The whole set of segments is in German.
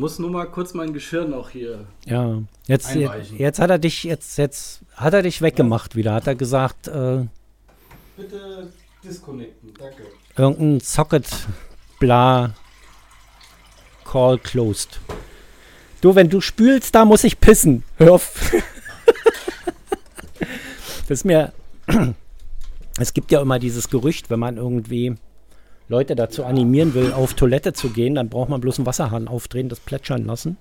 muss nur mal kurz mein Geschirr noch hier. Ja, jetzt, jetzt, Einweichen. jetzt hat er dich, jetzt, jetzt hat er dich weggemacht wieder. Hat er gesagt, äh, Bitte disconnecten, danke. irgendein Socket, bla, call closed. Du, wenn du spülst, da muss ich pissen. Hör auf. das ist mir, es gibt ja immer dieses Gerücht, wenn man irgendwie Leute dazu animieren will, auf Toilette zu gehen, dann braucht man bloß einen Wasserhahn aufdrehen, das plätschern lassen.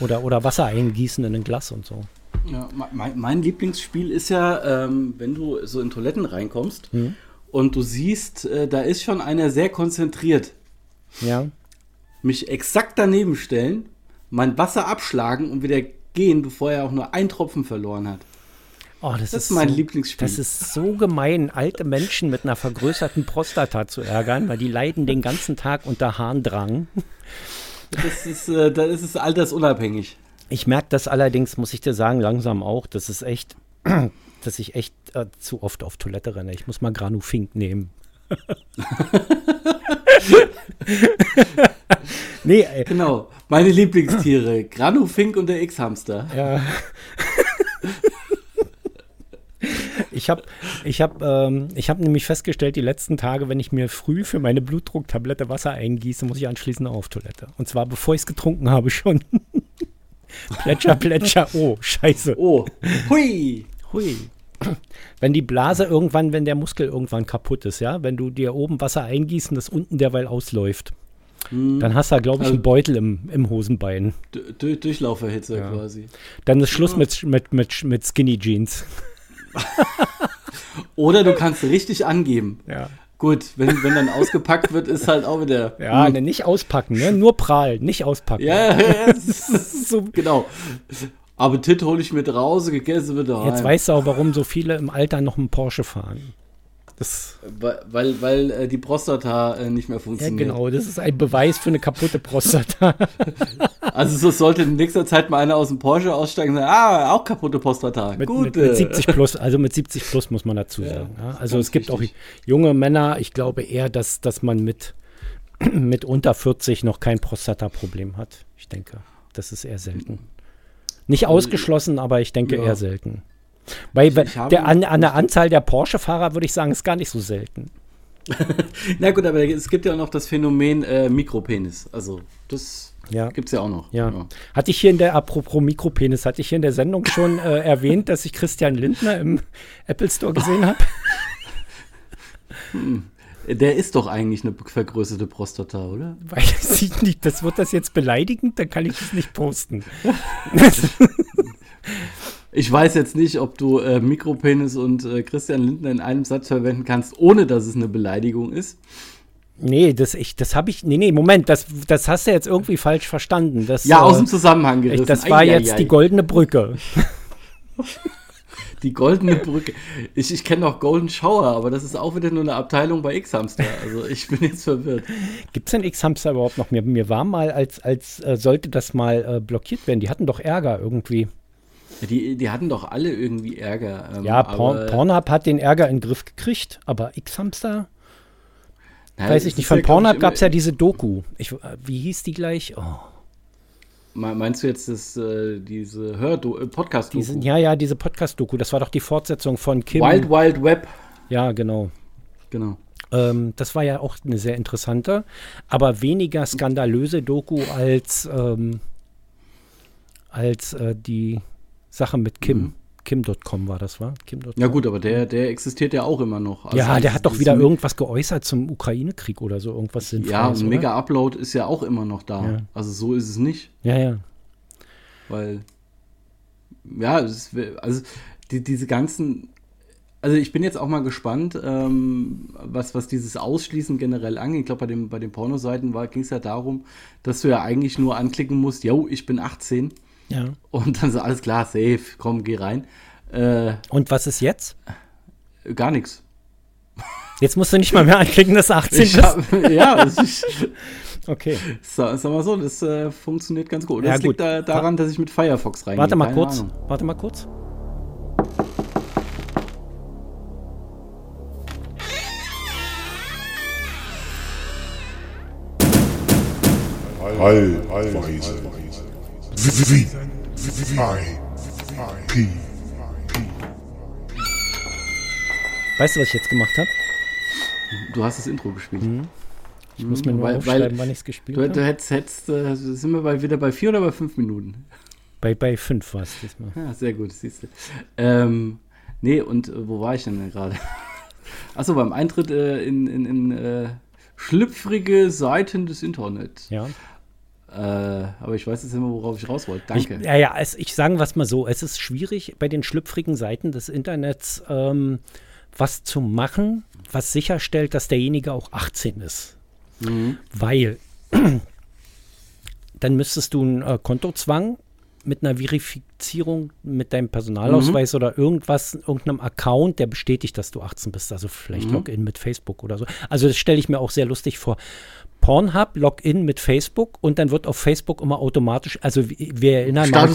Oder, oder Wasser eingießen in ein Glas und so. Ja, mein, mein Lieblingsspiel ist ja, ähm, wenn du so in Toiletten reinkommst Mhm. und du siehst, äh, da ist schon einer sehr konzentriert. Ja. Mich exakt daneben stellen, mein Wasser abschlagen und wieder gehen, bevor er auch nur einen Tropfen verloren hat. Oh, das, Das ist mein so, Lieblingsspiel. Das ist so gemein, alte Menschen mit einer vergrößerten Prostata zu ärgern, weil die leiden den ganzen Tag unter Harndrang. Das ist, äh, da ist es altersunabhängig. Ich merke das allerdings, muss ich dir sagen, langsam auch. Das ist echt, dass ich echt äh, zu oft auf Toilette renne. Ich muss mal Granufink nehmen. nee, ey, Genau, meine Lieblingstiere, Granufink und der X-Hamster. Ja. Ich habe ich hab, ähm, ich hab nämlich festgestellt, die letzten Tage, wenn ich mir früh für meine Blutdrucktablette Wasser eingieße, muss ich anschließend auf Toilette. Und zwar bevor ich es getrunken habe schon. plätscher, plätscher. Oh, scheiße. Oh, hui! Hui. Wenn die Blase irgendwann, wenn der Muskel irgendwann kaputt ist, ja, wenn du dir oben Wasser eingießen, das unten derweil ausläuft, dann hast du, glaube ich, einen Also- Beutel im, im Hosenbein. Durchlauferhitze Ja. quasi. Dann ist Schluss mit, mit, mit, mit Skinny Jeans. Oder du kannst richtig angeben. Ja. Gut, wenn, wenn dann ausgepackt wird, ist halt auch wieder. Ja, Hm. nicht auspacken, ne? Nur prahlen, nicht auspacken. ja, ja, ja, das ist So, genau. Appetit hole ich mit raus, gegessen wird rein. jetzt weißt du auch, warum so viele im Alter noch einen Porsche fahren. Das, Weil, weil, weil äh, die Prostata äh, nicht mehr ja, funktioniert. genau, das ist ein Beweis für eine kaputte Prostata. Also so sollte in nächster Zeit mal einer aus dem Porsche aussteigen und sagen, ah, auch kaputte Prostata. mit, Gut. mit, mit äh. 70 plus, also mit 70 plus muss man dazu Ja, sagen. Ja, also ganz es gibt wichtig. auch junge Männer, ich glaube eher, dass, dass man mit, mit unter 40 noch kein Prostata-Problem hat. Ich denke, das ist eher selten. Nicht ausgeschlossen, aber ich denke Ja. eher selten. Bei, bei der, an, an der Anzahl der Porsche-Fahrer würde ich sagen, ist gar nicht so selten. Na gut, aber es gibt ja auch noch das Phänomen äh, Mikropenis. Also das Ja. gibt's ja auch noch. Ja. Hatte ich hier in der, apropos Mikropenis, hatte ich hier in der Sendung schon äh, erwähnt, dass ich Christian Lindner im Apple Store gesehen habe? Der ist doch eigentlich eine vergrößerte Prostata, oder? Weiß ich nicht. Das wird das jetzt beleidigend, dann kann ich das nicht posten. Ich weiß jetzt nicht, ob du äh, Mikropenis und äh, Christian Lindner in einem Satz verwenden kannst, ohne dass es eine Beleidigung ist. Nee, das, ich, das habe ich. Nee, nee, Moment, das, das hast du jetzt irgendwie falsch verstanden. Das, Ja, äh, aus dem Zusammenhang gerissen. Das war Eieiei. jetzt die goldene Brücke. Die goldene Brücke. Ich, ich kenne noch Golden Shower, aber das ist auch wieder nur eine Abteilung bei X-Hamster. Also ich bin jetzt verwirrt. Gibt es denn X-Hamster überhaupt noch? Mir, mir war mal, als, als äh, sollte das mal äh, blockiert werden. Die hatten doch Ärger irgendwie. Die, die hatten doch alle irgendwie Ärger. ähm, Ja, Porn, Pornhub hat den Ärger in den Griff gekriegt, aber X-Hamster? Ja, Weiß ich nicht. Von ja, Pornhub gab es ja diese Doku. Ich, äh, wie hieß die gleich? Oh, Me- Meinst du jetzt das, äh, diese Hördo äh, podcast diese, ja, ja, diese Podcast-Doku. Das war doch die Fortsetzung von Kim. Wild Wild Web. Ja, genau. Genau. Ähm, das war ja auch eine sehr interessante, aber weniger skandalöse Doku als, ähm, als äh, die Sache mit Kim. Mhm. Kim.com war das, war? Kim.com. Ja gut, aber der, der existiert ja auch immer noch. Also ja, der hat doch wieder irgendwas geäußert zum Ukraine-Krieg oder so, irgendwas sinnvolles. Ja, und oder? Mega Upload ist ja auch immer noch da. Ja. Also so ist es nicht, Ja, ja. weil ja, wär- also die, diese ganzen also ich bin jetzt auch mal gespannt, ähm, was, was dieses Ausschließen generell angeht. Ich glaube, bei, dem, bei den Pornoseiten ging es ja darum, dass du ja eigentlich nur anklicken musst, yo, ich bin 18 ja. und dann so, alles klar, safe, komm, geh rein. Äh, Und was ist jetzt? gar nichts. Jetzt musst du nicht mal mehr anklicken, dass du 18 Ich hab, ja, es ist, Okay. Sa- Sag mal so, das äh, funktioniert ganz gut. Ja, Das gut. liegt da, daran, dass ich mit Firefox reingehe. Warte mal keine kurz. Ahnung. Warte mal kurz. VIP. Weißt du, was ich jetzt gemacht habe? Du hast das Intro gespielt. Ich muss mir nur Weil- aufschreiben, weil- wann ich es gespielt Du, du habe. hättest, hättest äh, sind wir bei, wieder bei vier oder bei fünf Minuten? Bei, bei fünf war es diesmal. Ja, sehr gut, siehst du. Ähm, nee, und äh, wo war ich denn denn gerade? Achso, beim Eintritt äh, in, in, in äh, schlüpfrige Seiten des Internets. Ja. Äh, aber ich weiß jetzt immer, worauf ich raus wollte. Ich, Danke. ja, ja, es, ich sagen wir es mal so, es ist schwierig bei den schlüpfrigen Seiten des Internets ähm, was zu machen, was sicherstellt, dass derjenige auch 18 ist. Mhm. Weil dann müsstest du einen äh, Kontozwang mit einer Verifizierung mit deinem Personalausweis oder irgendwas, irgendeinem Account, der bestätigt, dass du 18 bist. Also vielleicht Login mit Facebook oder so. Also das stelle ich mir auch sehr lustig vor. Pornhub, Login mit Facebook und dann wird auf Facebook immer automatisch, also wir- wir erinnern mal an.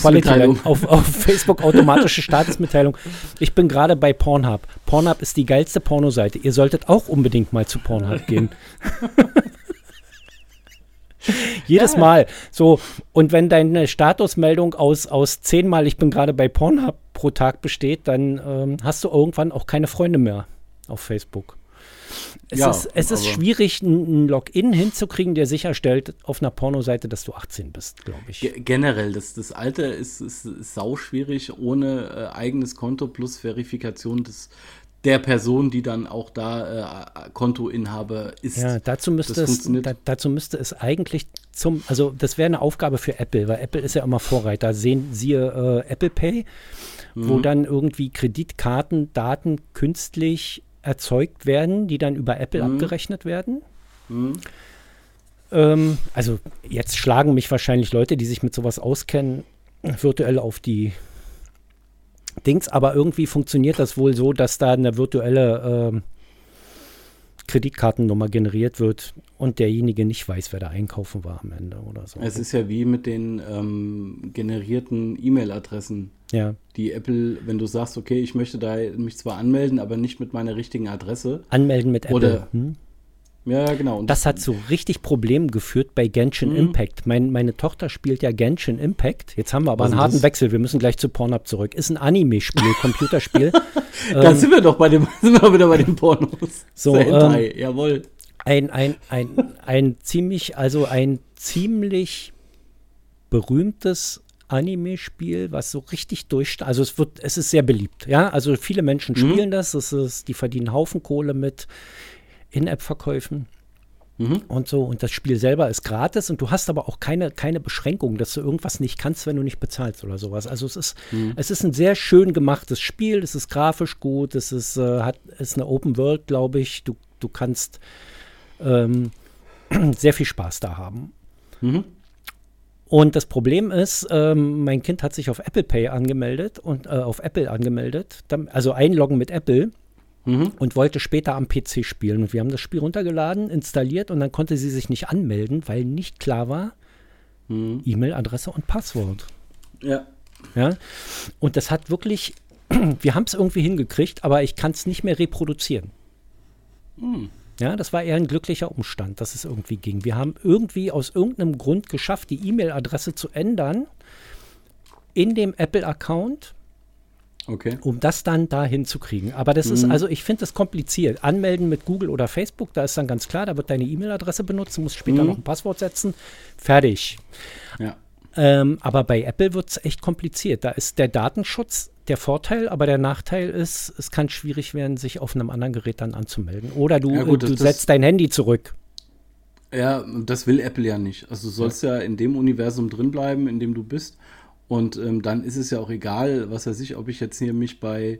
Land, auf, auf Facebook automatische Statusmitteilung. Ich bin gerade bei Pornhub. Pornhub ist die geilste Pornoseite. Ihr solltet auch unbedingt mal zu Pornhub gehen. Jedes Mal. So, und wenn deine Statusmeldung aus, aus zehnmal, ich bin gerade bei Pornhub pro Tag besteht, dann ähm, hast du irgendwann auch keine Freunde mehr auf Facebook. Es Ja, ist, es ist schwierig, ein ein Login hinzukriegen, der sicherstellt auf einer Pornoseite, dass du 18 bist, glaube ich. Ge- Generell, das, das Alter ist, ist, ist sau schwierig ohne äh, eigenes Konto plus Verifikation des, der Person, die dann auch da äh, Kontoinhaber ist. Ja, dazu müsste, es, da, dazu müsste es eigentlich zum, also das wäre eine Aufgabe für Apple, weil Apple ist ja immer Vorreiter. Sehen siehe äh, Apple Pay, Mhm. wo dann irgendwie Kreditkartendaten künstlich erzeugt werden, die dann über Apple Mhm. abgerechnet werden. Ähm, also jetzt schlagen mich wahrscheinlich Leute, die sich mit sowas auskennen, virtuell auf die Dings, aber irgendwie funktioniert das wohl so, dass da eine virtuelle ähm, Kreditkartennummer generiert wird und derjenige nicht weiß, wer da einkaufen war am Ende oder so. Es ist ja wie mit den ähm, generierten E-Mail-Adressen, ja. die Apple, wenn du sagst, okay, ich möchte da mich zwar anmelden, aber nicht mit meiner richtigen Adresse. Anmelden mit Apple. Oder- hm? Ja, genau. Und Das hat zu richtig Problemen geführt bei Genshin Mhm. Impact. Mein, meine Tochter spielt ja Genshin Impact. Jetzt haben wir aber Was einen harten das? Wechsel. Wir müssen gleich zu Pornhub zurück. Ist ein Anime-Spiel, Computerspiel. da sind wir doch bei dem, sind wir wieder bei den Pornos. So, Hentai, jawohl. ein, ein, ein, ein ziemlich, also ein ziemlich berühmtes Anime-Spiel, was so richtig durch, also es wird, es ist sehr beliebt, ja, also viele Menschen spielen das, es ist, die verdienen Haufen Kohle mit In-App-Verkäufen. Und so und das Spiel selber ist gratis und du hast aber auch keine, keine Beschränkung, dass du irgendwas nicht kannst, wenn du nicht bezahlst oder sowas. Also es ist, es ist ein sehr schön gemachtes Spiel, es ist grafisch gut, es ist, äh, hat, ist eine Open World, glaube ich, du, du kannst ähm, sehr viel Spaß da haben. Und das Problem ist, ähm, mein Kind hat sich auf Apple Pay angemeldet und äh, auf Apple angemeldet, dann, also einloggen mit Apple und wollte später am PC spielen. Und wir haben das Spiel runtergeladen, installiert und dann konnte sie sich nicht anmelden, weil nicht klar war, E-Mail-Adresse und Passwort. Ja. Ja? Und das hat wirklich, wir haben es irgendwie hingekriegt, aber ich kann es nicht mehr reproduzieren. Ja, das war eher ein glücklicher Umstand, dass es irgendwie ging. Wir haben irgendwie aus irgendeinem Grund geschafft, die E-Mail-Adresse zu ändern in dem Apple-Account, Okay. um das dann da hinzukriegen. Aber das ist, also ich finde das kompliziert. Anmelden mit Google oder Facebook, da ist dann ganz klar, da wird deine E-Mail-Adresse benutzt, du musst später noch ein Passwort setzen. Fertig. Ja. Ähm, aber bei Apple wird es echt kompliziert. Da ist der Datenschutz der Vorteil, aber der Nachteil ist, es kann schwierig werden, sich auf einem anderen Gerät dann anzumelden. Oder du, Ja, gut, äh, du setzt dein Handy zurück. Ja, das will Apple ja nicht. Also du sollst ja, in dem Universum drin bleiben, in dem du bist. Und ähm, dann ist es ja auch egal, was weiß ich, ob ich jetzt hier mich bei,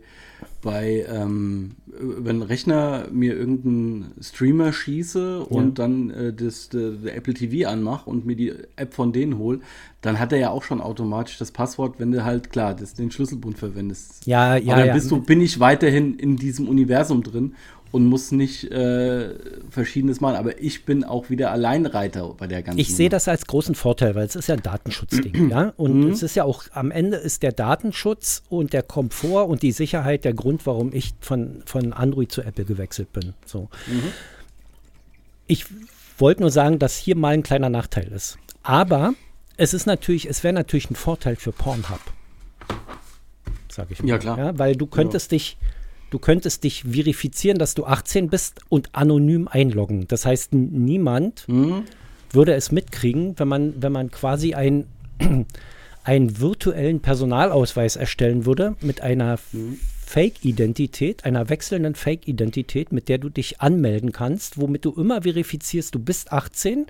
bei ähm, über einen Rechner mir irgendeinen Streamer schieße und dann äh, das, der, der Apple TV anmache und mir die App von denen hole, dann hat er ja auch schon automatisch das Passwort, wenn du halt klar das, den Schlüsselbund verwendest. Ja, ja, Aber dann ja. bist du, bin ich weiterhin in diesem Universum drin und muss nicht äh, verschiedenes machen. Aber ich bin auch wieder Alleinreiter bei der ganzen Ich sehe das als großen Vorteil, weil es ist ja ein Datenschutzding, ja. Und Mhm. es ist ja auch, am Ende ist der Datenschutz und der Komfort und die Sicherheit der Grund, warum ich von, von Android zu Apple gewechselt bin. So. Mhm. Ich wollte nur sagen, dass hier mal ein kleiner Nachteil ist. Aber es ist natürlich, es wäre natürlich ein Vorteil für Pornhub. Sag ich mal. Ja, klar. Ja, weil du könntest dich, du könntest dich verifizieren, dass du 18 bist und anonym einloggen. Das heißt, niemand Mhm. würde es mitkriegen, wenn man, wenn man quasi ein, einen virtuellen Personalausweis erstellen würde mit einer Fake-Identität, einer wechselnden Fake-Identität, mit der du dich anmelden kannst, womit du immer verifizierst, du bist 18,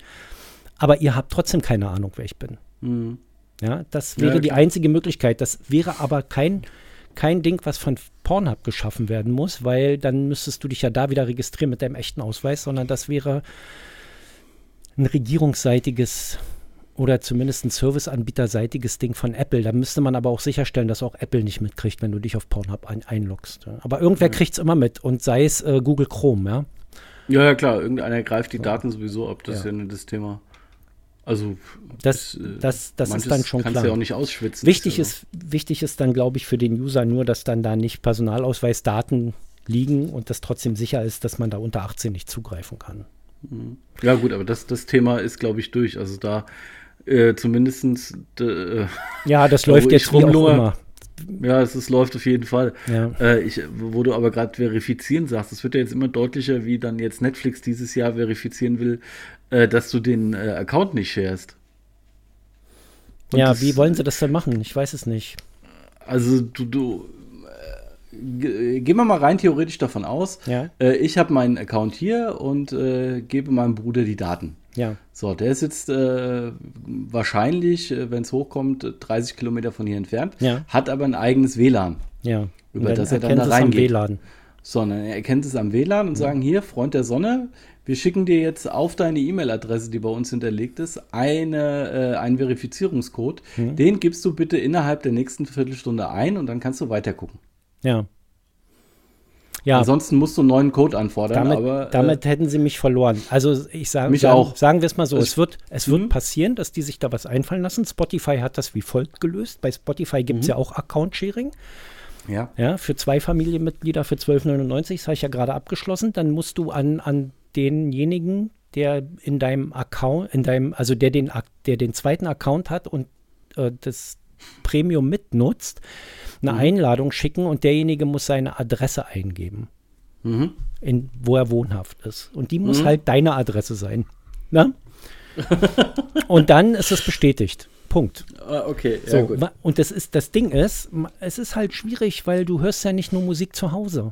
aber ihr habt trotzdem keine Ahnung, wer ich bin. Mhm. Ja, das Ja, wäre die einzige Möglichkeit. Das wäre aber kein, kein Ding, was von Pornhub geschaffen werden muss, weil dann müsstest du dich ja da wieder registrieren mit deinem echten Ausweis, sondern das wäre ein regierungsseitiges oder zumindest ein serviceanbieterseitiges Ding von Apple. Da müsste man aber auch sicherstellen, dass auch Apple nicht mitkriegt, wenn du dich auf Pornhub ein einloggst. Ja. Aber irgendwer kriegt es immer mit und sei es äh, Google Chrome, ja. Ja, ja, klar, irgendeiner greift die Daten sowieso ab, das Ja. ist ja nicht das Thema. Also, Das- äh, das- das ist dann schon kannst klar. du ja auch nicht ausschwitzen. Wichtig ja ist, wichtig ist dann, glaube ich, für den User nur, dass dann da nicht Personalausweisdaten liegen und das trotzdem sicher ist, dass man da unter 18 nicht zugreifen kann. Ja, gut, aber das, das Thema ist, glaube ich, durch. Also da äh, zumindestens, äh, Ja, das läuft jetzt wie auch rumlungere, immer. ja, es ist, läuft auf jeden Fall. Ja. Äh, ich, wo du aber gerade verifizieren sagst, es wird ja jetzt immer deutlicher, wie dann jetzt Netflix dieses Jahr verifizieren will, äh, dass du den äh, Account nicht sharest. Und Ja, das- wie wollen sie das denn machen? Ich weiß es nicht. Also du, du äh, ge- gehen wir mal rein theoretisch davon aus, Ja. äh, ich habe meinen Account hier und äh, gebe meinem Bruder die Daten. Ja, So, der ist jetzt äh, wahrscheinlich, wenn es hochkommt, 30 Kilometer von hier entfernt, Ja. hat aber ein eigenes WLAN. ja. Über das er dann da reingeht. WLAN. Sondern er erkennt es am WLAN und sagen, hier, Freund der Sonne, wir schicken dir jetzt auf deine E-Mail-Adresse, die bei uns hinterlegt ist, eine, äh, einen Verifizierungscode. Hm. Den gibst du bitte innerhalb der nächsten Viertelstunde ein und dann kannst du weitergucken. Ja. Ja, Ansonsten musst du einen neuen Code anfordern, damit, aber äh, damit hätten sie mich verloren. Also ich sage, Mich sagen, auch. sagen wir es mal so, Es- es wird, es wird Mhm. passieren, dass die sich da was einfallen lassen. Spotify hat das wie folgt gelöst. Bei Spotify gibt Mhm. es ja auch Account-Sharing. Ja. Ja, für zwei Familienmitglieder für 12,99, das habe ich ja gerade abgeschlossen. Dann musst du an, an denjenigen, der in deinem Account, in deinem, also der den, der den zweiten Account hat und äh, das Premium mitnutzt, eine Mhm. Einladung schicken und derjenige muss seine Adresse eingeben, Mhm. in, wo er wohnhaft ist. Und die muss Mhm. halt deine Adresse sein. Na? und dann ist es bestätigt. Punkt. Ah, okay, ja, So, gut. und das ist das Ding ist, es ist halt schwierig, weil du hörst ja nicht nur Musik zu Hause.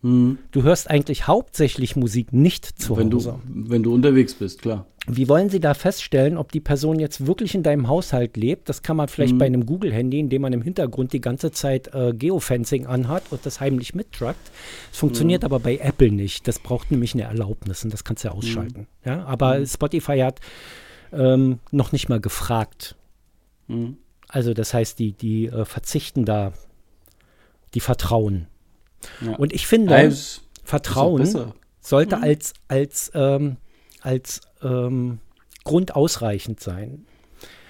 Mhm. Du hörst eigentlich hauptsächlich Musik nicht zu Wenn, Hause. du, wenn du unterwegs bist, klar. Wie wollen sie da feststellen, ob die Person jetzt wirklich in deinem Haushalt lebt? Das kann man vielleicht Mhm. bei einem Google-Handy, indem man im Hintergrund die ganze Zeit äh, Geofencing anhat und das heimlich mittrackt. Das Mhm. funktioniert aber bei Apple nicht. Das braucht nämlich eine Erlaubnis und das kannst du ja ausschalten. Ja, aber Mhm. Spotify hat ähm, noch nicht mal gefragt. Mhm. Also das heißt, die, die äh, verzichten da, die vertrauen. Ja. Und ich finde, ist- Vertrauen sollte Mhm. als, als, ähm, als ähm, Grund ausreichend sein.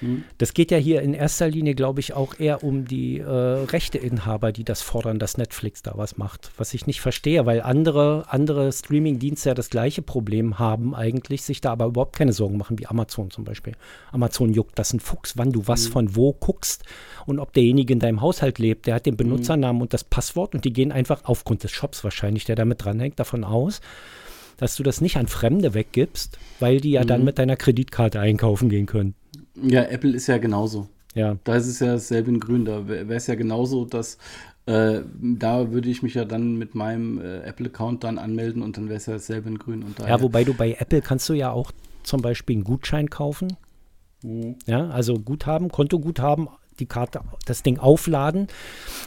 Mhm. Das geht ja hier in erster Linie, glaube ich, auch eher um die äh, Rechteinhaber, die das fordern, dass Netflix da was macht. Was ich nicht verstehe, weil andere, andere Streaming-Dienste ja das gleiche Problem haben eigentlich, sich da aber überhaupt keine Sorgen machen, wie Amazon zum Beispiel. Amazon juckt das ein Fuchs, wann du was von wo guckst und ob derjenige in deinem Haushalt lebt. Der hat den Benutzernamen und das Passwort und die gehen einfach aufgrund des Shops wahrscheinlich, der damit dranhängt, davon aus, dass du das nicht an Fremde weggibst, weil die ja dann mit deiner Kreditkarte einkaufen gehen können. Ja, Apple ist ja genauso. Ja. Da ist es ja dasselbe in Grün. Da wäre es ja genauso, dass äh, da würde ich mich ja dann mit meinem äh, Apple-Account dann anmelden und dann wäre es ja dasselbe in Grün. Und daher, Ja, wobei du bei Apple kannst du ja auch zum Beispiel einen Gutschein kaufen. Mhm. Ja, also Guthaben, Kontoguthaben, die Karte, das Ding aufladen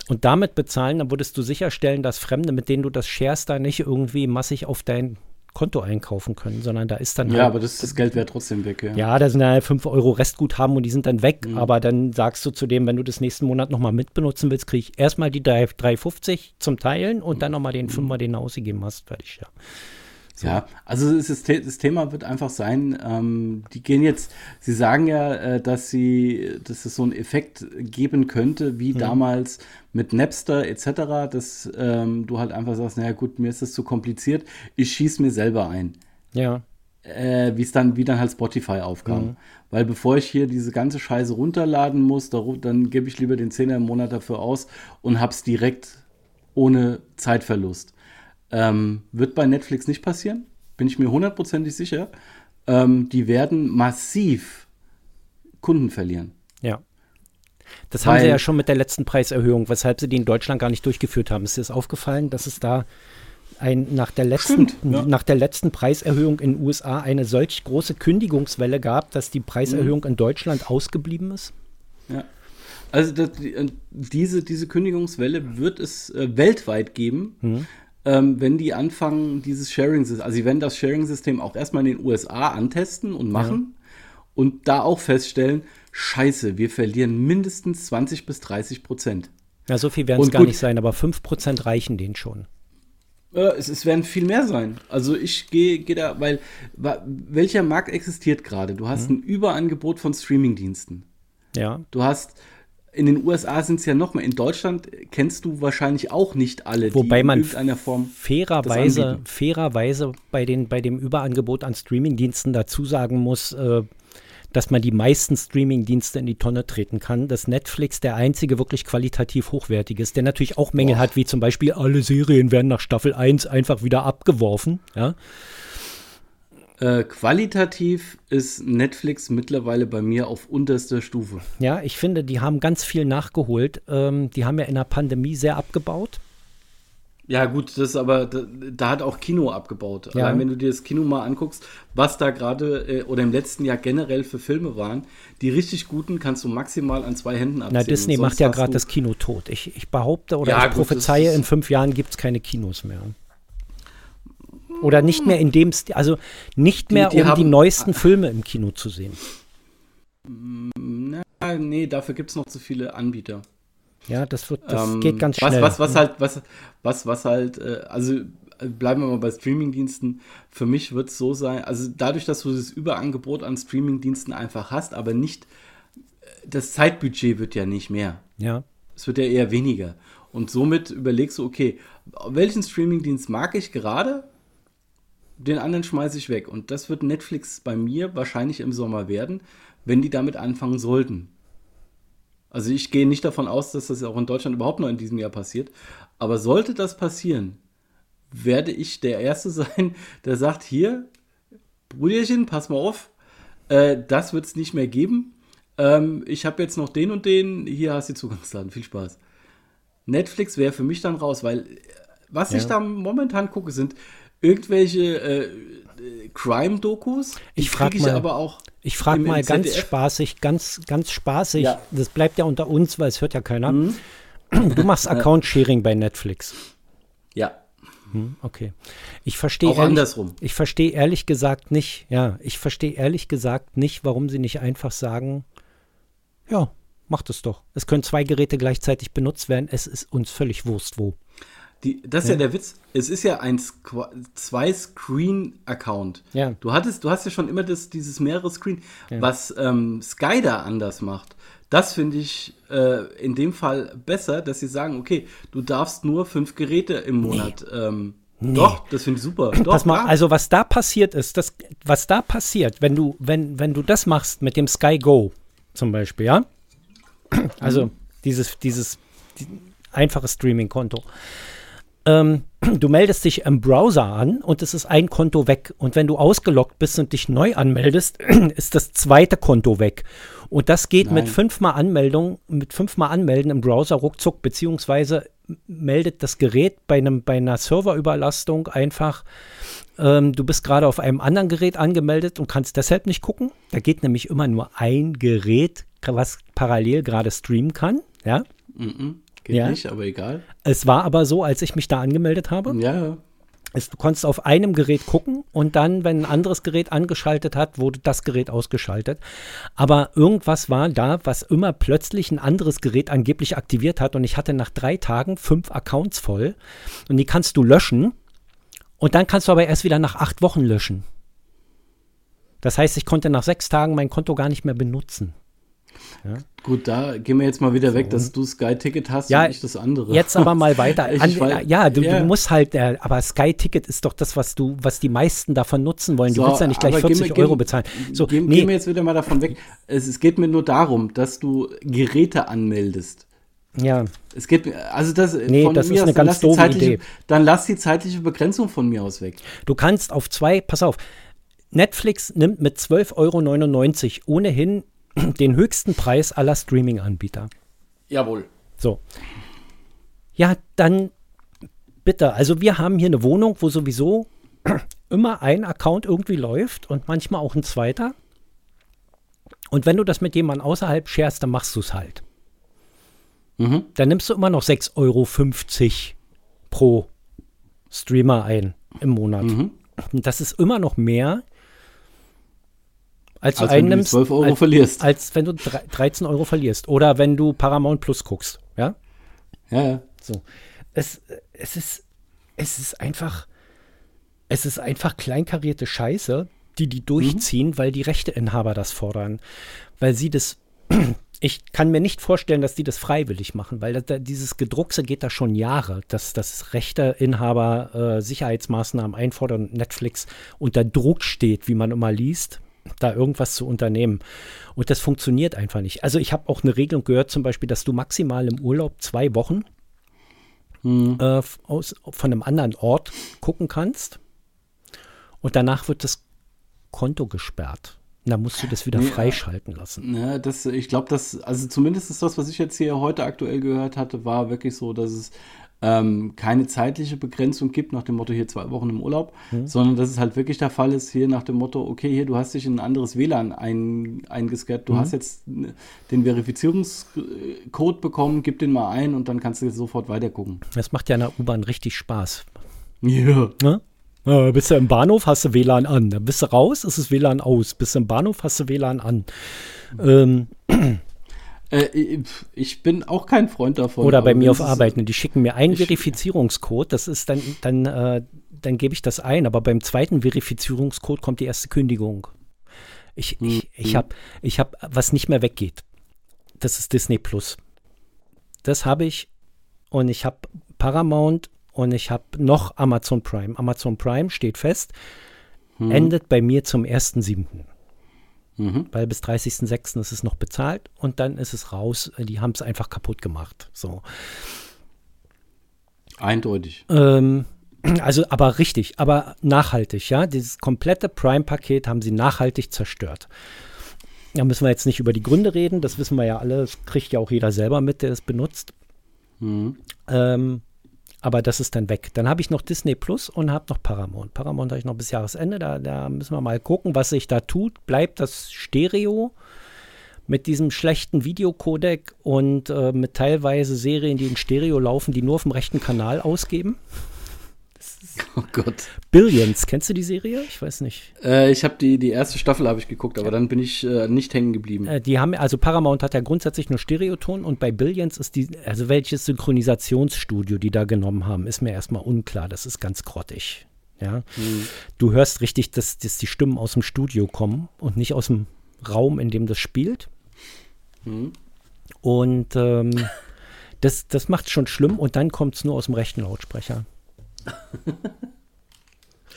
und damit bezahlen, dann würdest du sicherstellen, dass Fremde, mit denen du das sharest, da nicht irgendwie massig auf dein Konto einkaufen können, sondern da ist dann ja, halt, aber das, das Geld wäre trotzdem weg. Ja. ja, da sind halt 5 Euro Restguthaben und die sind dann weg. Mhm. Aber dann sagst du zu dem, wenn du das nächsten Monat nochmal mitbenutzen willst, kriege ich erstmal die 3 3,50 zum Teilen und dann nochmal den Fünfer, den du ausgegeben hast. Fertig, ja. Ja, also ist, das Thema wird einfach sein, ähm, die gehen jetzt, sie sagen ja, äh, dass sie, dass es so einen Effekt geben könnte, wie damals mit Napster etc., dass ähm, du halt einfach sagst, naja gut, mir ist das zu kompliziert, ich schieße mir selber ein. Ja. äh, wie es dann, wie dann halt Spotify aufkam. Mhm. Weil bevor ich hier diese ganze Scheiße runterladen muss, da, dann gebe ich lieber den Zehner im Monat dafür aus und hab's direkt ohne Zeitverlust. Ähm, wird bei Netflix nicht passieren, bin ich mir hundertprozentig sicher. Ähm, die werden massiv Kunden verlieren. Ja. Das haben sie Weil- ja schon mit der letzten Preiserhöhung, weshalb sie die in Deutschland gar nicht durchgeführt haben. Ist dir das aufgefallen, dass es da ein, nach, der letzten, Stimmt, ja. nach der letzten Preiserhöhung in den USA eine solch große Kündigungswelle gab, dass die Preiserhöhung Mhm. in Deutschland ausgeblieben ist? Ja. Also das, äh, diese, diese Kündigungswelle wird es äh, weltweit geben, ähm, wenn die anfangen, dieses Sharing-System, also sie werden das Sharing-System auch erstmal in den USA antesten und machen und da auch feststellen, scheiße, wir verlieren mindestens 20 bis 30 Prozent. Ja, so viel werden es gar nicht sein, aber 5% reichen denen schon. Äh, es, es werden viel mehr sein. Also ich gehe geh da, weil welcher Markt existiert gerade? Du hast ein Überangebot von Streaming-Diensten. Ja. Du hast in den USA sind es ja noch mehr. In Deutschland kennst du wahrscheinlich auch nicht alle, Wobei man irgendeiner Form. fairerweise, fairerweise bei, den, bei dem Überangebot an Streamingdiensten dazu sagen muss, äh, dass man die meisten Streamingdienste in die Tonne treten kann, dass Netflix der einzige wirklich qualitativ hochwertige ist, der natürlich auch Mängel hat, wie zum Beispiel alle Serien werden nach Staffel 1 einfach wieder abgeworfen. Ja? Äh, qualitativ ist Netflix mittlerweile bei mir auf unterster Stufe. ja, ich finde, die haben ganz viel nachgeholt. Ähm, die haben ja in der Pandemie sehr abgebaut. Ja, gut, das ist aber, da, da hat auch Kino abgebaut. Ja. Allein wenn du dir das Kino mal anguckst, was da gerade äh, oder im letzten Jahr generell für Filme waren, die richtig guten kannst du maximal an zwei Händen abzählen. Na, Disney macht ja gerade das Kino tot. Ich, ich behaupte oder Ja, ich prophezeie, in fünf Jahren gibt es keine Kinos mehr. Oder nicht mehr in dem Stil, also nicht mehr, die um die haben- neuesten Filme im Kino zu sehen. Na, nee, dafür gibt es noch zu viele Anbieter. Ja, das wird, das Ähm, geht ganz schnell. Was, was, was halt, was, was, was halt, äh, also äh, bleiben wir mal bei Streamingdiensten. Für mich wird es so sein, also dadurch, dass du das Überangebot an Streamingdiensten einfach hast, aber nicht, äh, das Zeitbudget wird ja nicht mehr. Ja, Es wird ja eher weniger. Und somit überlegst du, okay, welchen Streamingdienst mag ich gerade? Den anderen schmeiße ich weg. Und das wird Netflix bei mir wahrscheinlich im Sommer werden, wenn die damit anfangen sollten. Also ich gehe nicht davon aus, dass das auch in Deutschland überhaupt noch in diesem Jahr passiert. Aber sollte das passieren, werde ich der Erste sein, der sagt, hier, Brüderchen, pass mal auf, äh, das wird es nicht mehr geben. Ähm, ich habe jetzt noch den und den, hier hast du die Zugangsdaten, viel Spaß. Netflix wäre für mich dann raus, weil äh, was ich Ja. da momentan gucke, sind irgendwelche äh, Crime-Dokus. Ich frag krieg mal- aber auch. ich frage im- im mal ganz ZDF. spaßig, ganz, ganz spaßig, Ja. das bleibt ja unter uns, weil es hört ja keiner. Du machst Account-Sharing bei Netflix. Ja, Okay. Ich verstehe auch ehrlich, andersrum. ich verstehe ehrlich gesagt nicht, ja, ich verstehe ehrlich gesagt nicht, warum sie nicht einfach sagen, ja, macht es doch. Es können zwei Geräte gleichzeitig benutzt werden, es ist uns völlig Wurst wo. Die, das ist ja. der Witz. Es ist ja ein Squa- Zwei-Screen-Account. Ja. Du hattest, du hast ja schon immer das, dieses mehrere Screen. Was ähm, Sky da anders macht, das finde ich äh, in dem Fall besser, dass sie sagen, okay, du darfst nur fünf Geräte im Monat. Ähm, Doch, das finde ich super. Doch, Pass mal, also was da passiert ist, das, was da passiert, wenn du, wenn, wenn du das machst mit dem Sky Go zum Beispiel, ja? Also dieses, dieses die, einfache Streaming-Konto. Ähm, du meldest dich im Browser an und es ist ein Konto weg. Und wenn du ausgeloggt bist und dich neu anmeldest, ist das zweite Konto weg. Und das geht mit Nein. fünfmal Anmeldung, mit fünfmal Anmelden im Browser ruckzuck, beziehungsweise meldet das Gerät bei, einem, bei einer Serverüberlastung einfach, ähm, du bist gerade auf einem anderen Gerät angemeldet und kannst deshalb nicht gucken. Da geht nämlich immer nur ein Gerät, was parallel gerade streamen kann. Ja. Mhm. Geht Ja. nicht, aber egal. Es war aber so, als ich mich da angemeldet habe. Ja. Es, du konntest auf einem Gerät gucken und dann, wenn ein anderes Gerät angeschaltet hat, wurde das Gerät ausgeschaltet. Aber irgendwas war da, was immer plötzlich ein anderes Gerät angeblich aktiviert hat und ich hatte nach drei Tagen fünf Accounts voll und die kannst du löschen und dann kannst du aber erst wieder nach acht Wochen löschen. Das heißt, ich konnte nach sechs Tagen mein Konto gar nicht mehr benutzen. Gut, da gehen wir jetzt mal wieder weg, dass du Sky-Ticket hast Ja, und ich das andere. Jetzt aber mal weiter. Ich An, weiß- ja, du, ja. du musst halt, äh, aber Sky Ticket ist doch das, was du, was die meisten davon nutzen wollen. Du So, willst ja nicht gleich aber gehen 40 wir- Euro bezahlen. So, gehen, nee, gehen wir jetzt wieder mal davon weg. Es, es geht mir nur darum, dass du Geräte anmeldest. ja, Es geht mir, also das, Nee, von das mir ist aus, eine ganz doofe Idee. Dann lass die zeitliche Begrenzung von mir aus weg. du kannst auf zwei, pass auf, Netflix nimmt mit 12,99 Euro ohnehin den höchsten Preis aller Streaming-Anbieter. Jawohl. So. Ja, dann bitte. Also wir haben hier eine Wohnung, wo sowieso immer ein Account irgendwie läuft und manchmal auch ein zweiter. Und wenn du das mit jemandem außerhalb sharest, dann machst du es halt. Mhm. Dann nimmst du immer noch 6,50 Euro pro Streamer ein im Monat. Mhm. Das ist immer noch mehr, als du Als wenn du die einnimmst, 12 Euro als, verlierst. als wenn du drei- 13 Euro verlierst. Oder wenn du Paramount Plus guckst. Ja? Ja, ja. So. Es, es ist, es ist einfach, es ist einfach kleinkarierte Scheiße, die die durchziehen, weil die Rechteinhaber das fordern. Weil sie das, ich kann mir nicht vorstellen, dass die das freiwillig machen, weil da, dieses Gedruckse geht da schon Jahre, dass, dass Rechteinhaber äh, Sicherheitsmaßnahmen einfordern und Netflix unter Druck steht, wie man immer liest, da irgendwas zu unternehmen. Und das funktioniert einfach nicht. Also ich habe auch eine Regelung gehört, zum Beispiel, dass du maximal im Urlaub zwei Wochen äh, f- aus, von einem anderen Ort gucken kannst. Und danach wird das Konto gesperrt. Dann musst du das wieder Nee, freischalten lassen. Ja, das, ich glaube, das, also zumindest ist das, was ich jetzt hier heute aktuell gehört hatte, war wirklich so, dass es ähm, keine zeitliche Begrenzung gibt, nach dem Motto hier zwei Wochen im Urlaub, Mhm. sondern dass es halt wirklich der Fall ist, hier nach dem Motto, okay, hier, du hast dich in ein anderes WLAN ein, eingescannt, Mhm. du hast jetzt den Verifizierungscode bekommen, gib den mal ein und dann kannst du jetzt sofort weitergucken. Das macht ja in der U-Bahn richtig Spaß. Ja. Ne? Äh, bist du im Bahnhof, hast du WLAN an. Dann bist du raus, ist das WLAN aus. Bist du im Bahnhof, hast du WLAN an. Ähm, Äh, ich- ich bin auch kein Freund davon. oder bei mir auf Arbeit. ne, Die schicken mir einen Verifizierungscode. Das ist dann, dann, äh, dann gebe ich das ein. Aber beim zweiten Verifizierungscode kommt die erste Kündigung. Ich, ich, ich habe, ich hab, was nicht mehr weggeht. Das ist Disney Plus. Das habe ich und ich habe Paramount und ich habe noch Amazon Prime. Amazon Prime steht fest, endet bei mir zum 1.7. Mhm. Weil bis 30.06. ist es noch bezahlt und dann ist es raus. Die haben es einfach kaputt gemacht. So. Eindeutig. Ähm, also, aber richtig, aber nachhaltig, ja. Dieses komplette Prime-Paket haben sie nachhaltig zerstört. Da müssen wir jetzt nicht über die Gründe reden, das wissen wir ja alle, das kriegt ja auch jeder selber mit, der es benutzt. Mhm. Ähm, aber das ist dann weg. Dann habe ich noch Disney Plus und habe noch Paramount. Paramount habe ich noch bis Jahresende. Da, da müssen wir mal gucken, was sich da tut. Bleibt das Stereo mit diesem schlechten Videocodec und äh, mit teilweise Serien, die in Stereo laufen, die nur auf dem rechten Kanal ausgeben? Oh Gott. Billions, kennst du die Serie? Ich weiß nicht. Äh, ich habe die, die erste Staffel habe ich geguckt, aber dann bin ich äh, nicht hängen geblieben. Äh, die haben, also Paramount hat ja grundsätzlich nur Stereoton und bei Billions ist die, also welches Synchronisationsstudio die da genommen haben, ist mir erstmal unklar. Das ist ganz grottig. Ja. Du hörst richtig, dass, dass die Stimmen aus dem Studio kommen und nicht aus dem Raum, in dem das spielt. Und ähm, das, das macht schon schlimm und dann kommt es nur aus dem rechten Lautsprecher.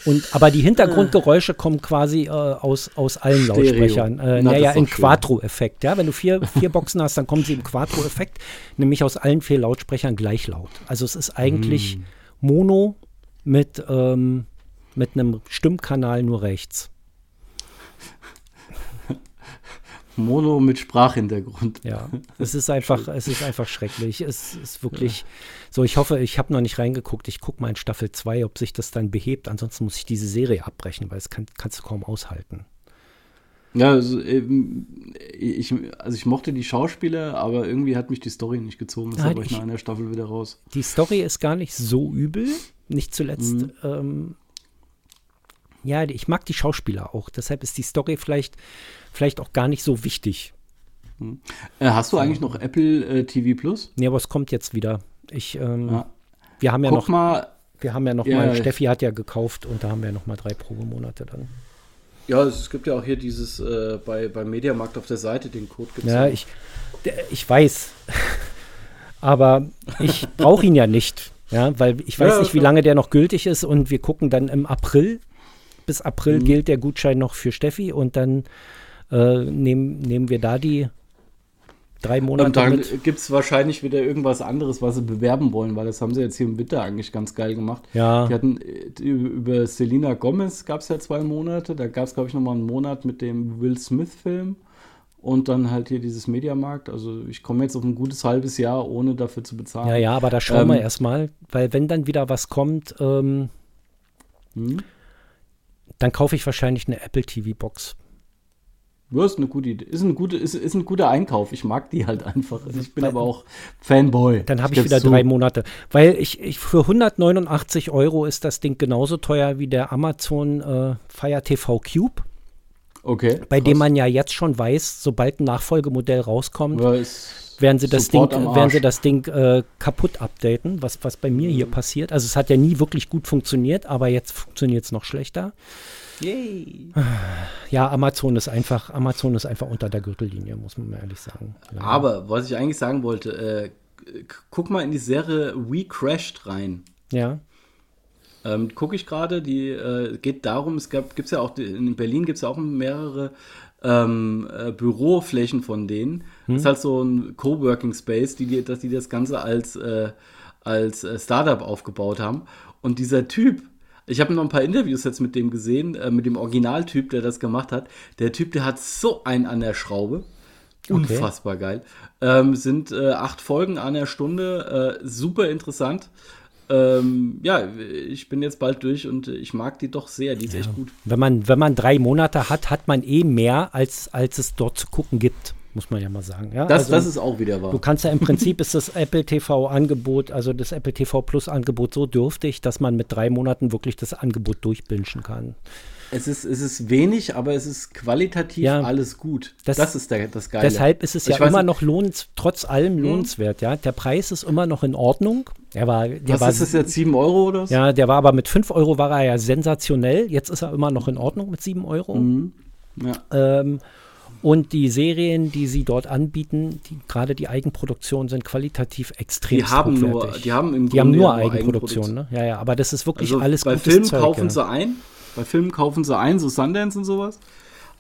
Und, aber die Hintergrundgeräusche kommen quasi äh, aus, aus allen Stereo. Lautsprechern. Äh, Na, naja, schön. Quattro-Effekt. Ja? Wenn du vier, vier Boxen hast, dann kommen sie im Quattro-Effekt, nämlich aus allen vier Lautsprechern gleich laut. Also es ist eigentlich Mono mit, ähm, mit einem Stimmkanal nur rechts. Mono mit Sprachhintergrund. Ja, es ist einfach, es ist einfach schrecklich. Es ist wirklich so. Ich hoffe, ich habe noch nicht reingeguckt. Ich gucke mal in Staffel 2, ob sich das dann behebt. Ansonsten muss ich diese Serie abbrechen, weil es kann, kannst du kaum aushalten. Ja, also, ich, also ich mochte die Schauspieler, aber irgendwie hat mich die Story nicht gezogen. Deshalb war ich ich- nach einer Staffel wieder raus. Die Story ist gar nicht so übel. Nicht zuletzt. Ähm, ja, ich mag die Schauspieler auch. Deshalb ist die Story vielleicht, vielleicht auch gar nicht so wichtig. Äh, hast du eigentlich noch Apple äh, TV Plus? Nee, aber es kommt jetzt wieder. Ich, ähm, Ja. wir haben ja Guck noch, mal, wir haben ja noch Ja, mal, ich- Steffi hat ja gekauft und da haben wir noch mal drei Probemonate dann. Ja, es gibt ja auch hier dieses äh, bei, beim Mediamarkt auf der Seite, den Code gibt Ja, ich, der- ich weiß. Aber ich brauche ihn ja nicht. Ja, weil ich weiß Ja, nicht, wie lange der noch gültig ist und wir gucken dann im April. Bis April Mhm. gilt der Gutschein noch für Steffi und dann äh, nehmen, nehmen wir da die drei Monate Und dann gibt es wahrscheinlich wieder irgendwas anderes, was sie bewerben wollen, weil das haben sie jetzt hier im Winter eigentlich ganz geil gemacht. Ja. Die hatten äh, über Selena Gomez gab es ja zwei Monate, da gab es, glaube ich, nochmal einen Monat mit dem Will Smith-Film und dann halt hier dieses Mediamarkt. Also ich komme jetzt auf ein gutes halbes Jahr, ohne dafür zu bezahlen. Ja, ja, aber da schauen wir Ähm, erstmal, weil wenn dann wieder was kommt, ähm, Hm? Dann kaufe ich wahrscheinlich eine Apple TV-Box. Ja, ist eine gute Idee. Ist ein, gute, ist, ist ein guter Einkauf. Ich mag die halt einfach. Also ich bin aber auch Fanboy. Dann habe ich wieder zu. drei Monate. Weil ich, ich für 189 Euro ist das Ding genauso teuer wie der Amazon äh, Fire TV Cube, Okay. bei dem krass. man ja jetzt schon weiß, sobald ein Nachfolgemodell rauskommt, Ja, werden sie das Ding, Support werden sie das Ding äh, kaputt updaten, was, was bei mir hier passiert. Also es hat ja nie wirklich gut funktioniert, aber jetzt funktioniert es noch schlechter. Yay. Ja, Amazon ist einfach, Amazon ist einfach unter der Gürtellinie, muss man mal ehrlich sagen. Ja. Aber was ich eigentlich sagen wollte, äh, guck mal in die Serie We Crashed rein. ja. Ähm, Gucke ich gerade, die äh, geht darum, es gab, gibt's ja auch, in Berlin gibt es ja auch mehrere ähm, äh, Büroflächen von denen. Das ist halt so ein Coworking Space, die, dass die das Ganze als, äh, als äh, Startup aufgebaut haben. Und dieser Typ, ich habe noch ein paar Interviews jetzt mit dem gesehen, äh, mit dem Originaltyp, der das gemacht hat. Der Typ, der hat so einen an der Schraube. Unfassbar geil. Ähm, sind äh, acht Folgen an der Stunde, äh, super interessant. Ähm, ja, ich bin jetzt bald durch und ich mag die doch sehr. Die ist echt gut. Wenn man, wenn man drei Monate hat, hat man eh mehr, als, als es dort zu gucken gibt, muss man ja mal sagen. Ja? Das, also, das ist auch wieder wahr. du kannst ja im Prinzip ist das Apple TV Angebot, also das Apple TV Plus Angebot so dürftig, dass man mit drei Monaten wirklich das Angebot durchbingen kann. Es ist, es ist wenig, aber es ist qualitativ Ja. alles gut. Das- Das, ist der, das Geile. Deshalb ist es Ich ja immer nicht- noch lohnens, trotz allem lohnenswert, ja. Der Preis ist immer noch in Ordnung. Der war, der Was war, ist das jetzt, 7 Euro oder so? ja, der war aber mit 5 Euro war er ja sensationell. Jetzt ist er immer noch in Ordnung mit 7 Euro. Mhm. Ja. Ähm, und die Serien, die sie dort anbieten, die, gerade die Eigenproduktionen, sind qualitativ extrem Die haben nur, hochwertig. die haben im Die haben Grunde nur ja Eigenproduktion, ne? Ja, ja, aber das ist wirklich Also alles bei gutes Filmen Zeug, kaufen ja. sie ein, bei Filmen kaufen sie ein, so Sundance und sowas.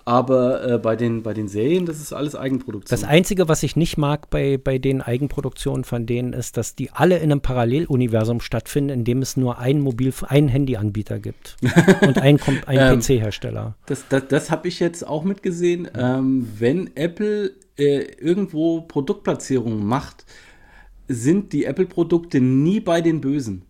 Aber äh, bei, den, bei den Serien, das ist alles Eigenproduktion. Das Einzige, was ich nicht mag bei, bei den Eigenproduktionen von denen, ist, dass die alle in einem Paralleluniversum stattfinden, in dem es nur einen Mobil, einen Handyanbieter gibt und einen, einen Ähm, PC-Hersteller. Das, das, das habe ich jetzt auch mitgesehen. Ähm, wenn Apple äh, irgendwo Produktplatzierungen macht, sind die Apple-Produkte nie bei den Bösen.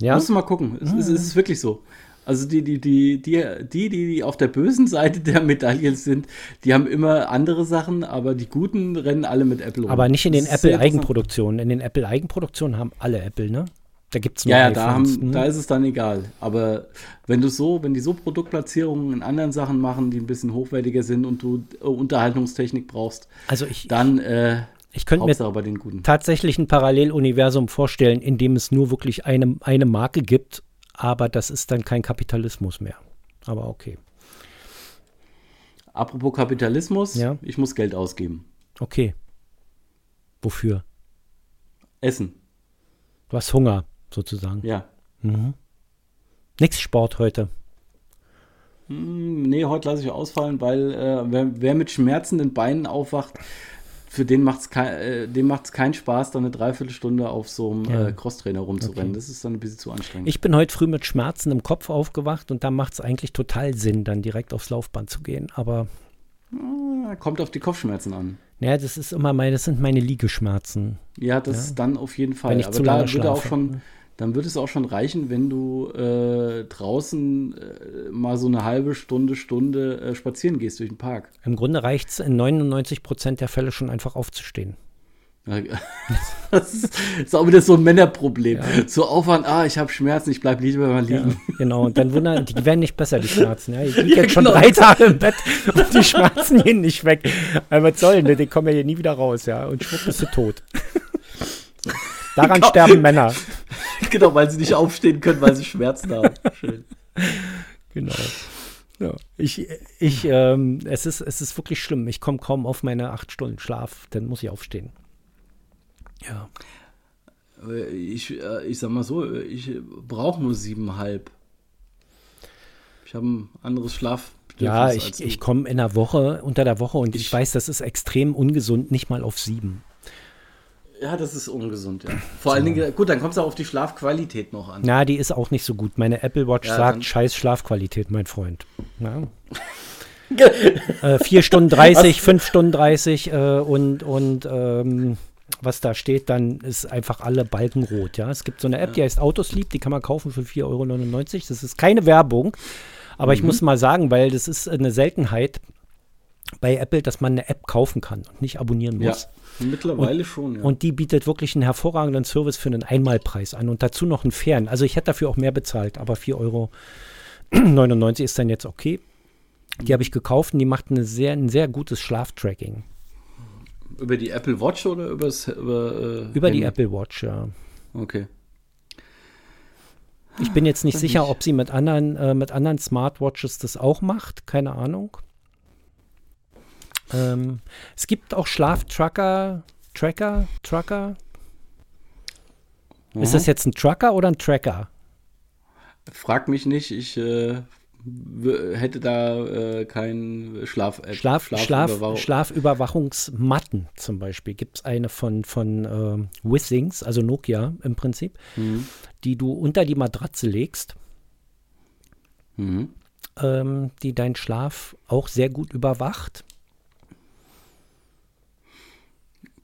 Ja, Musst du mal gucken. Es, es, es ist wirklich so. Also die, die, die, die, die, die auf der bösen Seite der Medaille sind, die haben immer andere Sachen, aber die Guten rennen alle mit Apple rum. aber nicht in den. Apple-Eigenproduktionen. In den Apple-Eigenproduktionen haben alle Apple, ne? Da gibt es nur Ja, ja, da, haben, ne? da ist es dann egal. Aber wenn du so, wenn die so Produktplatzierungen in anderen Sachen machen, die ein bisschen hochwertiger sind und du äh, Unterhaltungstechnik brauchst, Also ich, dann äh, ich könnte mir tatsächlich ein Paralleluniversum vorstellen, in dem es nur wirklich eine, eine Marke gibt, aber das ist dann kein Kapitalismus mehr. Aber okay. Apropos Kapitalismus, Ja. ich muss Geld ausgeben. Okay. Wofür? Essen, Du hast Hunger, sozusagen. ja. Nix Sport heute. Hm, Nee, heute lasse ich ausfallen, weil äh, wer, wer mit schmerzenden Beinen aufwacht, für den macht es kein, äh, macht's keinen Spaß, dann eine Dreiviertelstunde auf so einem Ja. äh, Crosstrainer rumzurennen. Okay. Das ist dann ein bisschen zu anstrengend. Ich bin heute früh mit Schmerzen im Kopf aufgewacht und da macht es eigentlich total Sinn, dann direkt aufs Laufband zu gehen. Aber Ah, Kommt auf die Kopfschmerzen an. naja, das ist immer meine, das sind meine Liegeschmerzen. Ja, das dann auf jeden Fall. Wenn ich Aber zu da lange würde auch schon, dann würde es auch schon reichen, wenn du äh, draußen äh, mal so eine halbe Stunde, Stunde äh, spazieren gehst durch den Park. Im Grunde reicht es in 99 Prozent der Fälle schon einfach aufzustehen. Das ist, ist auch wieder so ein Männerproblem. So Aufwand, ah, ich habe Schmerzen, ich bleib lieber mal Ja, liegen. genau. Und dann wundern, die werden nicht besser, die Schmerzen. Ja, ich liege Ja, jetzt schon genau. drei Tage im Bett und die Schmerzen gehen nicht weg. Aber was soll denn, die kommen ja hier nie wieder raus, ja. Und schwupp bist du tot. Daran sterben Männer. genau, weil sie nicht aufstehen können, weil sie Schmerzen haben. Schön. Genau. Ja, ich, ich, ähm, es ist, es ist wirklich schlimm. Ich komme kaum auf meine acht Stunden Schlaf, dann muss ich aufstehen. Ja. Äh, Ich, äh, ich sag mal so, ich brauche nur siebeneinhalb. Ich habe ein anderes Schlaf. Ja, ich, ich komme in der Woche, unter der Woche und ich, Ich- weiß, das ist extrem ungesund, nicht mal auf sieben. Ja, das ist ungesund, ja. Vor allen Dingen, gut, dann kommt es auch auf die Schlafqualität noch an. Na, die ist auch nicht so gut. Meine Apple Watch Ja, sagt scheiß Schlafqualität, mein Freund. Ja. äh, vier Stunden 30, fünf Stunden 30 äh, und, und ähm, was da steht, dann ist einfach alle Balken rot. Ja? Es gibt so eine App, die heißt Autosleep, die kann man kaufen für 4,99 Euro. Das ist keine Werbung, aber ich muss mal sagen, weil das ist eine Seltenheit bei Apple, dass man eine App kaufen kann und nicht abonnieren Ja, muss. mittlerweile schon, ja. Und die bietet wirklich einen hervorragenden Service für einen Einmalpreis an und dazu noch einen fairen. Also ich hätte dafür auch mehr bezahlt, aber 4,99 Euro ist dann jetzt okay. Die habe ich gekauft und die macht eine sehr, ein sehr gutes Schlaftracking. über die Apple Watch oder übers, über, äh, Über die? Apple Watch, ja. Okay. Ich bin jetzt nicht sicher, ob sie mit anderen, äh, mit anderen Smartwatches das auch macht. Keine Ahnung. Ähm, es gibt auch Schlaftracker, Tracker, Tracker. Ist Mhm. das jetzt ein Trucker oder ein Tracker? Frag mich nicht, ich äh, hätte da äh, keinen Schlaf, äh, Schlaf, Schlaf, Schlafüberwachung. Schlafüberwachungsmatten zum Beispiel. Gibt es eine von, von ähm, Withings, also Nokia im Prinzip, Mhm. die du unter die Matratze legst, Mhm. ähm, die deinen Schlaf auch sehr gut überwacht.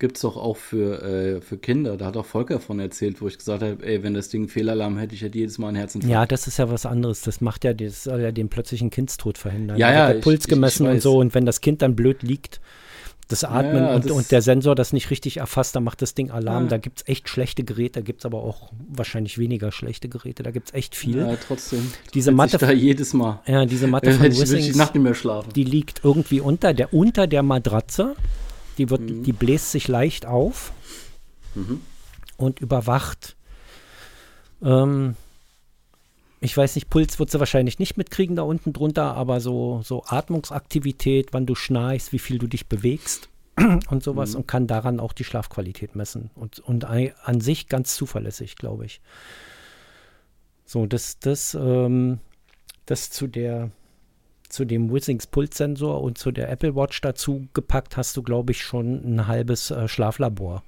Gibt es doch auch für, äh, für Kinder. Da hat auch Volker von erzählt, wo ich gesagt habe, ey, wenn das Ding Fehlalarm hätte, ich hätte jedes Mal einen Herzinfarkt. Ja, das ist ja was anderes. Das macht ja, das soll ja den plötzlichen Kindstod verhindern. Ja, Da ja, wird der ich- Puls ich- ich gemessen und so. Und wenn das Kind dann blöd liegt, das Atmen ja, und, das- und der Sensor das nicht richtig erfasst, dann macht das Ding Alarm. Ja. Da gibt es echt schlechte Geräte, da gibt es aber auch wahrscheinlich weniger schlechte Geräte. Da gibt es echt viel. Ja, trotzdem. Diese Matte- Ich da jedes Mal. Ja, diese Matte Äh, von hätte ich, ich die Nacht nicht mehr schlafen. die liegt irgendwie unter der, unter der Matratze. Die, wird, Mhm. die bläst sich leicht auf und überwacht. Ähm, ich weiß nicht, Puls wird sie wahrscheinlich nicht mitkriegen da unten drunter, aber so, so Atmungsaktivität, wann du schnarchst, wie viel du dich bewegst und sowas und kann daran auch die Schlafqualität messen. Und, und an sich ganz zuverlässig, glaube ich. So, das, das, ähm, das zu der zu dem Withings Pulssensor und zu der Apple Watch dazu gepackt, hast du, glaube ich, schon ein halbes äh, Schlaflabor.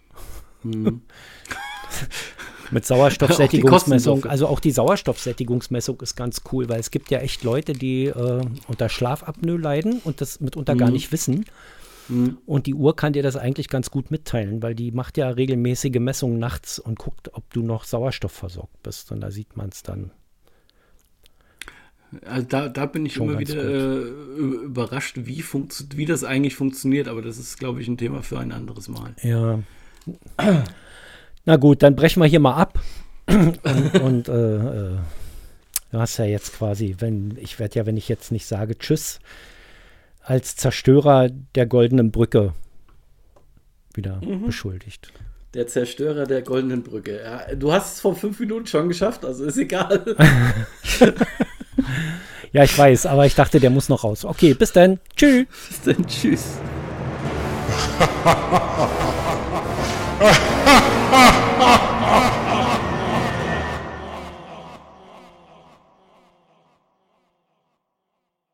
Mhm. Mit Sauerstoffsättigungsmessung. Also auch die Sauerstoffsättigungsmessung ist ganz cool, weil es gibt ja echt Leute, die äh, unter Schlafapnoe leiden und das mitunter gar Mhm. nicht wissen. Mhm. Und die Uhr kann dir das eigentlich ganz gut mitteilen, weil die macht ja regelmäßige Messungen nachts und guckt, ob du noch Sauerstoff versorgt bist. Und da sieht man es dann. Also da, da bin ich Schon immer wieder äh, überrascht, wie, wie das eigentlich funktioniert. Aber das ist, glaube ich, ein Thema für ein anderes Mal. Ja. Na gut, dann brechen wir hier mal ab. und und äh, äh, du hast ja jetzt quasi, wenn, ich werde ja, wenn ich jetzt nicht sage Tschüss, als Zerstörer der goldenen Brücke wieder beschuldigt. Der Zerstörer der goldenen Brücke. Ja, du hast es vor fünf Minuten schon geschafft, also ist egal. Ja, ich weiß, aber ich dachte, der muss noch raus. Okay, bis dann. Tschüss. Bis dann. Tschüss.